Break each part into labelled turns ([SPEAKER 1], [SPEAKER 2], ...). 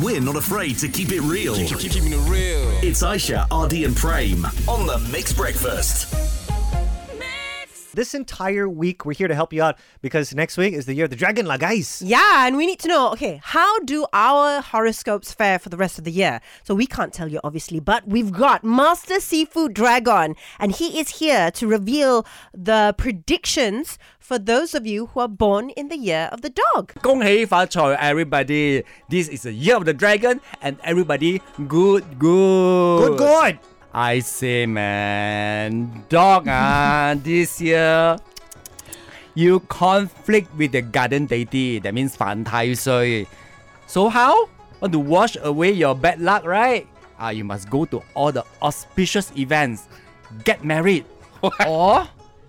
[SPEAKER 1] We're not afraid to keep it real.
[SPEAKER 2] Keeping it real.
[SPEAKER 1] It's Aishah, RD, and Prem on the Mixed Breakfast
[SPEAKER 3] This entire week, we're here to help you out because next week is the year of the dragon, la guys.
[SPEAKER 4] Yeah, and we need to know okay, how do our horoscopes fare for the rest of the year? So we can't tell you, obviously, but we've got Master Seafood Dragon, and he is here to reveal the predictions for those of you who are born in the year of the dog.
[SPEAKER 5] 恭喜发财，everybody! This is the year of the dragon, and everybody good, good,
[SPEAKER 3] Good, good.
[SPEAKER 5] I say, man, dog, ah, this year you conflict with the garden deity. That means fan tai sui. So how? Want to wash away your bad luck, right? Ah, you must go to all the auspicious events, get married, what? or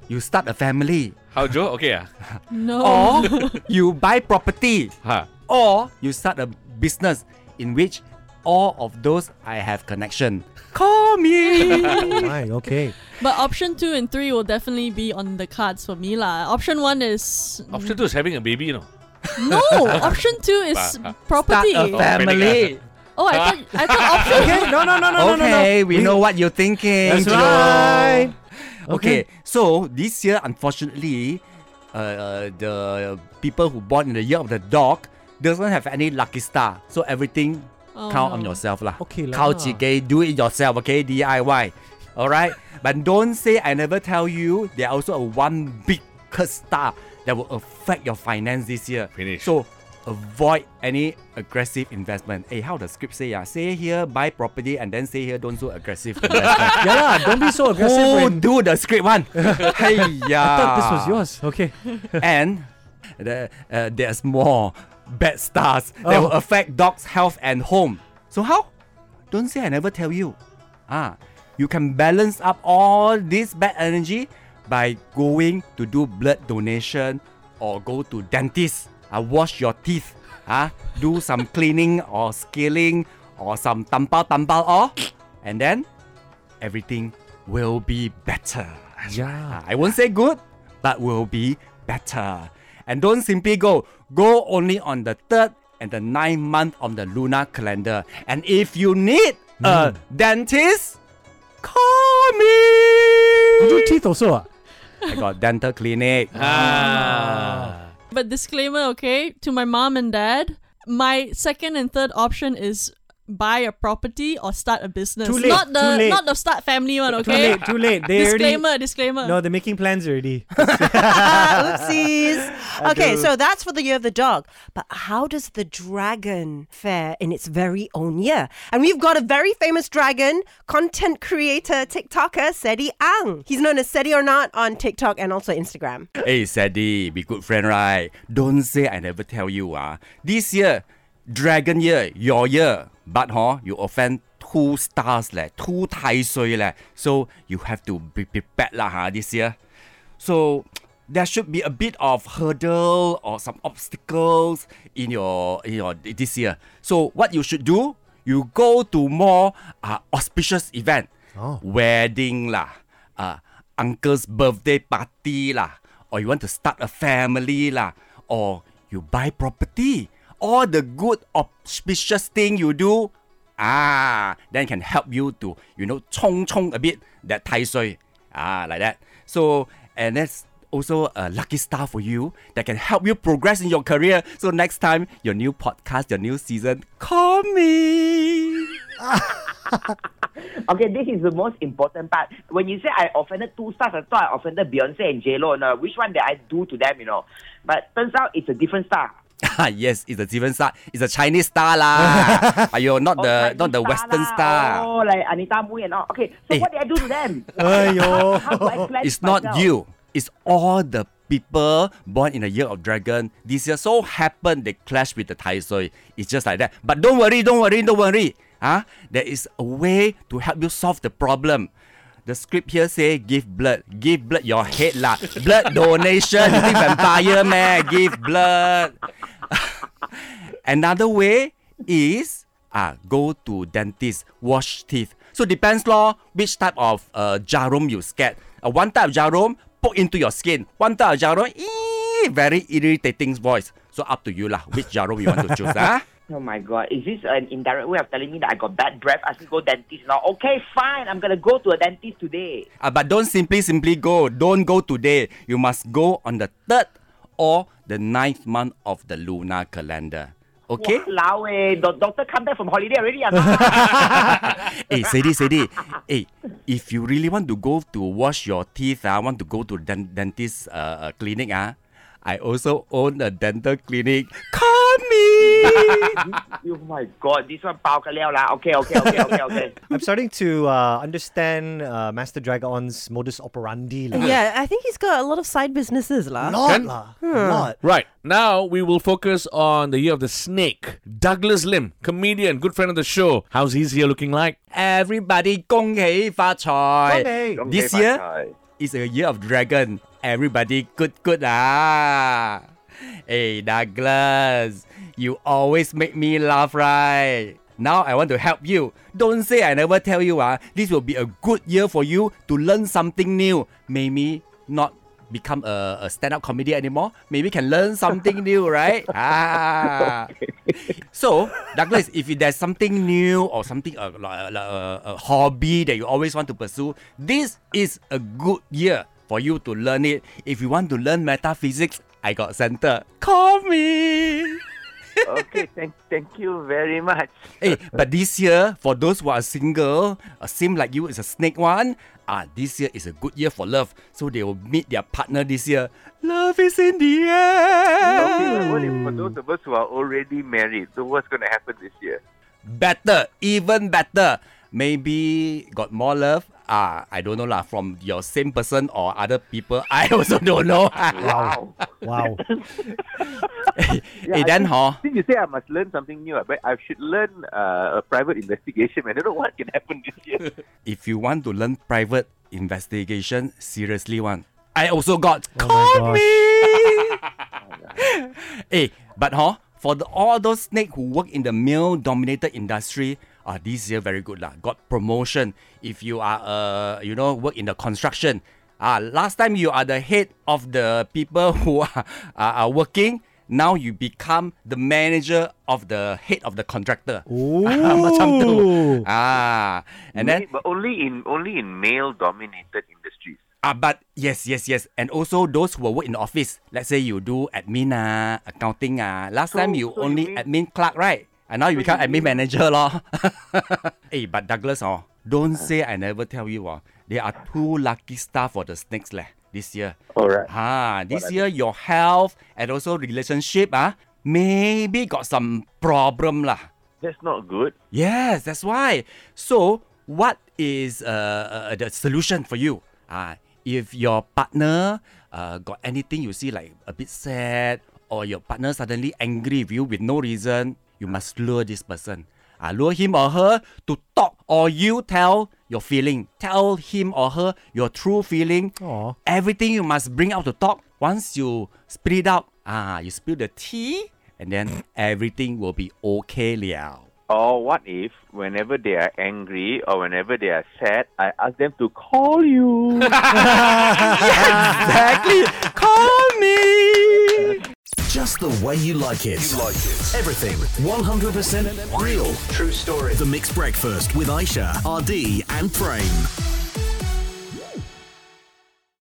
[SPEAKER 5] you start a family.
[SPEAKER 2] How Joe? Okay ah. No.
[SPEAKER 5] Or you buy property.
[SPEAKER 2] Huh.
[SPEAKER 5] Or you start a business in which all of those I have connection. Call me.
[SPEAKER 3] Right, okay.
[SPEAKER 6] But option two and three will definitely be on the cards for me lah. Option one is
[SPEAKER 2] option two is having a baby, you know.
[SPEAKER 6] no. option two is property.
[SPEAKER 5] Start a family.
[SPEAKER 6] Oh, I thought I thought option.
[SPEAKER 3] Okay, no, no, no, no, no, no, no.
[SPEAKER 5] Okay, we know what you're thinking.
[SPEAKER 3] That's
[SPEAKER 5] Joe.
[SPEAKER 3] right.
[SPEAKER 5] Okay, so this year, unfortunately, uh, the people who born in the year of the dog doesn't have any lucky star. So everything
[SPEAKER 6] Oh.
[SPEAKER 5] count on yourself lah.
[SPEAKER 3] Okay
[SPEAKER 5] Count Kau jigay, do it yourself, okay? DIY. Alright? but don't say I never tell you. There are also a one big curse star that will affect your finance this year.
[SPEAKER 2] Finish.
[SPEAKER 5] So avoid any aggressive investment. Hey, how the script say? Yeah, say here buy property and then say here don't do aggressive investment.
[SPEAKER 3] yeah, don't be so aggressive.
[SPEAKER 5] Oh,
[SPEAKER 3] when...
[SPEAKER 5] do the script one? hey, yeah.
[SPEAKER 3] I thought this was yours. Okay.
[SPEAKER 5] and the, uh, there's more bad stars that
[SPEAKER 3] Oh.
[SPEAKER 5] will affect dogs' health and home. So how? Don't say I never tell you. Ah, you can balance up all this bad energy by going to do blood donation or go to dentist. Uh, wash your teeth. Ah, do some cleaning or scaling or some tampal tampal or, and then everything will be better.
[SPEAKER 3] Yeah.
[SPEAKER 5] I won't say good, but will be better. And don't simply go. Go only on the third and the ninth month of the lunar calendar. And if you need a dentist, call
[SPEAKER 3] You do
[SPEAKER 5] me.
[SPEAKER 3] teeth also. ah?
[SPEAKER 5] I got dental clinic.
[SPEAKER 2] Ah.
[SPEAKER 6] But disclaimer, okay, to my mom and dad, my second and third option is buy a property or start a business.
[SPEAKER 3] Too late,
[SPEAKER 6] Not the
[SPEAKER 3] too late.
[SPEAKER 6] not the start family one, okay?
[SPEAKER 3] Too late, too late. They
[SPEAKER 6] disclaimer,
[SPEAKER 3] already.
[SPEAKER 6] disclaimer.
[SPEAKER 3] No, they're making plans already.
[SPEAKER 4] Oopsies. Okay,
[SPEAKER 3] do.
[SPEAKER 4] so that's for the year of the dog. But how does the dragon fare in its very own year? And we've got a very famous dragon, content creator, TikToker, Sedi Ang. He's known as Sedi or Not on TikTok and also Instagram.
[SPEAKER 5] Hey, Sedi, be good friend, right? Don't say I never tell you. Ah, This year, dragon year, your year. But huh, you offend two stars leh, two 太歲 leh. So you have to be prepared lah ha, this year. So there should be a bit of hurdle or some obstacles in your in your this year. So what you should do, you go to more uh, auspicious event,
[SPEAKER 3] Oh.
[SPEAKER 5] wedding lah, uh, uncle's birthday party lah, or you want to start a family lah, or you buy property all the good auspicious thing you do, ah, then can help you to, you know, chong chong a bit that tai sui, Ah, like that. So, and that's also a lucky star for you that can help you progress in your career. So next time, your new podcast, your new season, call me.
[SPEAKER 7] okay, this is the most important part. When you say I offended two stars, I thought I offended Beyonce and J Lo. No, which one did I do to them? You know, but turns out it's a different star.
[SPEAKER 5] Ah, yes, it's a different star. It's a Chinese star lah. Are not
[SPEAKER 7] Oh,
[SPEAKER 5] the
[SPEAKER 7] Chinese
[SPEAKER 5] not the Western
[SPEAKER 7] lah.
[SPEAKER 5] star?
[SPEAKER 7] Oh, like Anita Mui and all. Okay, so
[SPEAKER 5] Eh.
[SPEAKER 7] what did I do to them?
[SPEAKER 3] Aiyo.
[SPEAKER 7] How do I
[SPEAKER 5] It's not
[SPEAKER 7] myself?
[SPEAKER 5] you. It's all the people born in the year of dragon. This year so happened they clash with the Tai Sui. It's just like that. But don't worry, don't worry, don't worry. Huh? There is a way to help you solve the problem. The script here say give blood. Give blood your head lah. Blood donation. You think vampire man? Give blood. Another way is ah go to dentist, wash teeth. So depends law which type of uh, jarum you scared. Uh, one type of jarum poke into your skin. One type of jarum, ee, very irritating voice. So up to you lah, which jarum you want to choose. ah?
[SPEAKER 7] Oh my god, is this an indirect way of telling me that I got bad breath? I to go dentist now. Okay, fine. I'm gonna go to a dentist today.
[SPEAKER 5] Ah, but don't simply simply go. Don't go today. You must go on the third or the ninth month of the lunar calendar. Okay?
[SPEAKER 7] Lao eh, the doctor come back from holiday already. ah.
[SPEAKER 5] hey, Sadie, Sadie. Hey, if you really want to go to wash your teeth, I want to go to den- dentist uh, uh, clinic. Ah, I also own a dental clinic. Call me.
[SPEAKER 7] oh my god, this one bao lah. Okay, okay, okay, okay, okay.
[SPEAKER 3] I'm starting to uh, understand uh, Master Drag-on's modus operandi.
[SPEAKER 4] Yeah, I think he's got a lot of side businesses lah.
[SPEAKER 3] Not
[SPEAKER 2] Can-
[SPEAKER 3] lah. Hmm.
[SPEAKER 2] Not Right. Now we will focus on the year of the snake. Douglas Lim, comedian, good friend of the show. How's his year looking like?
[SPEAKER 5] Everybody 恭喜發財。
[SPEAKER 3] 恭喜。
[SPEAKER 5] This year is a year of dragon. Everybody good good ah. Hey Douglas, you always make me laugh right? Now I want to help you. Don't say I never tell you ah. This will be a good year for you to learn something new. Maybe not become a, a stand-up comedian anymore. Maybe can learn something new, right? Ah. So, Douglas, if there's something new or something uh, like, like, uh, a hobby that you always want to pursue, this is a good year for you to learn it. If you want to learn metaphysics, I got center. Call me.
[SPEAKER 8] okay, thank thank you very much.
[SPEAKER 5] hey, but this year, for those who are single, uh, seem like you is a snake one. Ah, this year is a good year for love, so they will meet their partner this year. Love is in the air.
[SPEAKER 8] Okay, what if for those of us who are already married, so what's going to happen this year?
[SPEAKER 5] better, even better. Maybe got more love. Ah, I don't know lah. From your same person or other people, I also don't know.
[SPEAKER 3] Wow. Wow.
[SPEAKER 5] hey,
[SPEAKER 8] I
[SPEAKER 5] then
[SPEAKER 8] think,
[SPEAKER 5] huh?
[SPEAKER 8] Since you say I must learn something new, but I should learn uh, a private investigation. I don't know what can happen this year.
[SPEAKER 5] If you want to learn private investigation, seriously one. I also got
[SPEAKER 3] my
[SPEAKER 5] call me. hey, but huh? For the, all those snake who work in the male-dominated industry, uh, this year very good lah. Got promotion. If you are uh, you know, work in the construction. Ah, last time you are the head of the people who are, are, are working. Now you become the manager of the head of the contractor. Macam tu.
[SPEAKER 3] Ooh.
[SPEAKER 5] Ah, and then
[SPEAKER 8] but only in only in male-dominated industries.
[SPEAKER 5] Ah, but yes, yes, yes. And also those who work in the office. Let's say you do admin ah, accounting ah. Last
[SPEAKER 8] So-
[SPEAKER 5] time you
[SPEAKER 8] so you
[SPEAKER 5] only
[SPEAKER 8] mean-
[SPEAKER 5] admin clerk, right? And now you become admin manager lor. hey, but Douglas oh, don't say I never tell you oh. There are two lucky star for the snakes leh this year.
[SPEAKER 8] All right.
[SPEAKER 5] Ah, this year your health and also relationship ah maybe got some problem lah.
[SPEAKER 8] That's not good.
[SPEAKER 5] Yes, that's why. So, what is uh, uh, the solution for you? Uh, if your partner uh, got anything you see like a bit sad, or your partner suddenly angry with you with no reason, you must lure this person. Uh, lure him or her to talk, or you tell your feeling. Tell him or her your true feeling.
[SPEAKER 3] Aw.
[SPEAKER 5] Everything you must bring out to talk. Once you spit it out, ah, you spill the tea, and then everything will be okay liao.
[SPEAKER 8] Or what if, whenever they are angry or whenever they are sad, I ask them to call you?
[SPEAKER 5] exactly. Call me.
[SPEAKER 1] Just the way you like it. You like it. Everything 100% real. True story. The Mixed Breakfast with Aishah, RD, and Prem.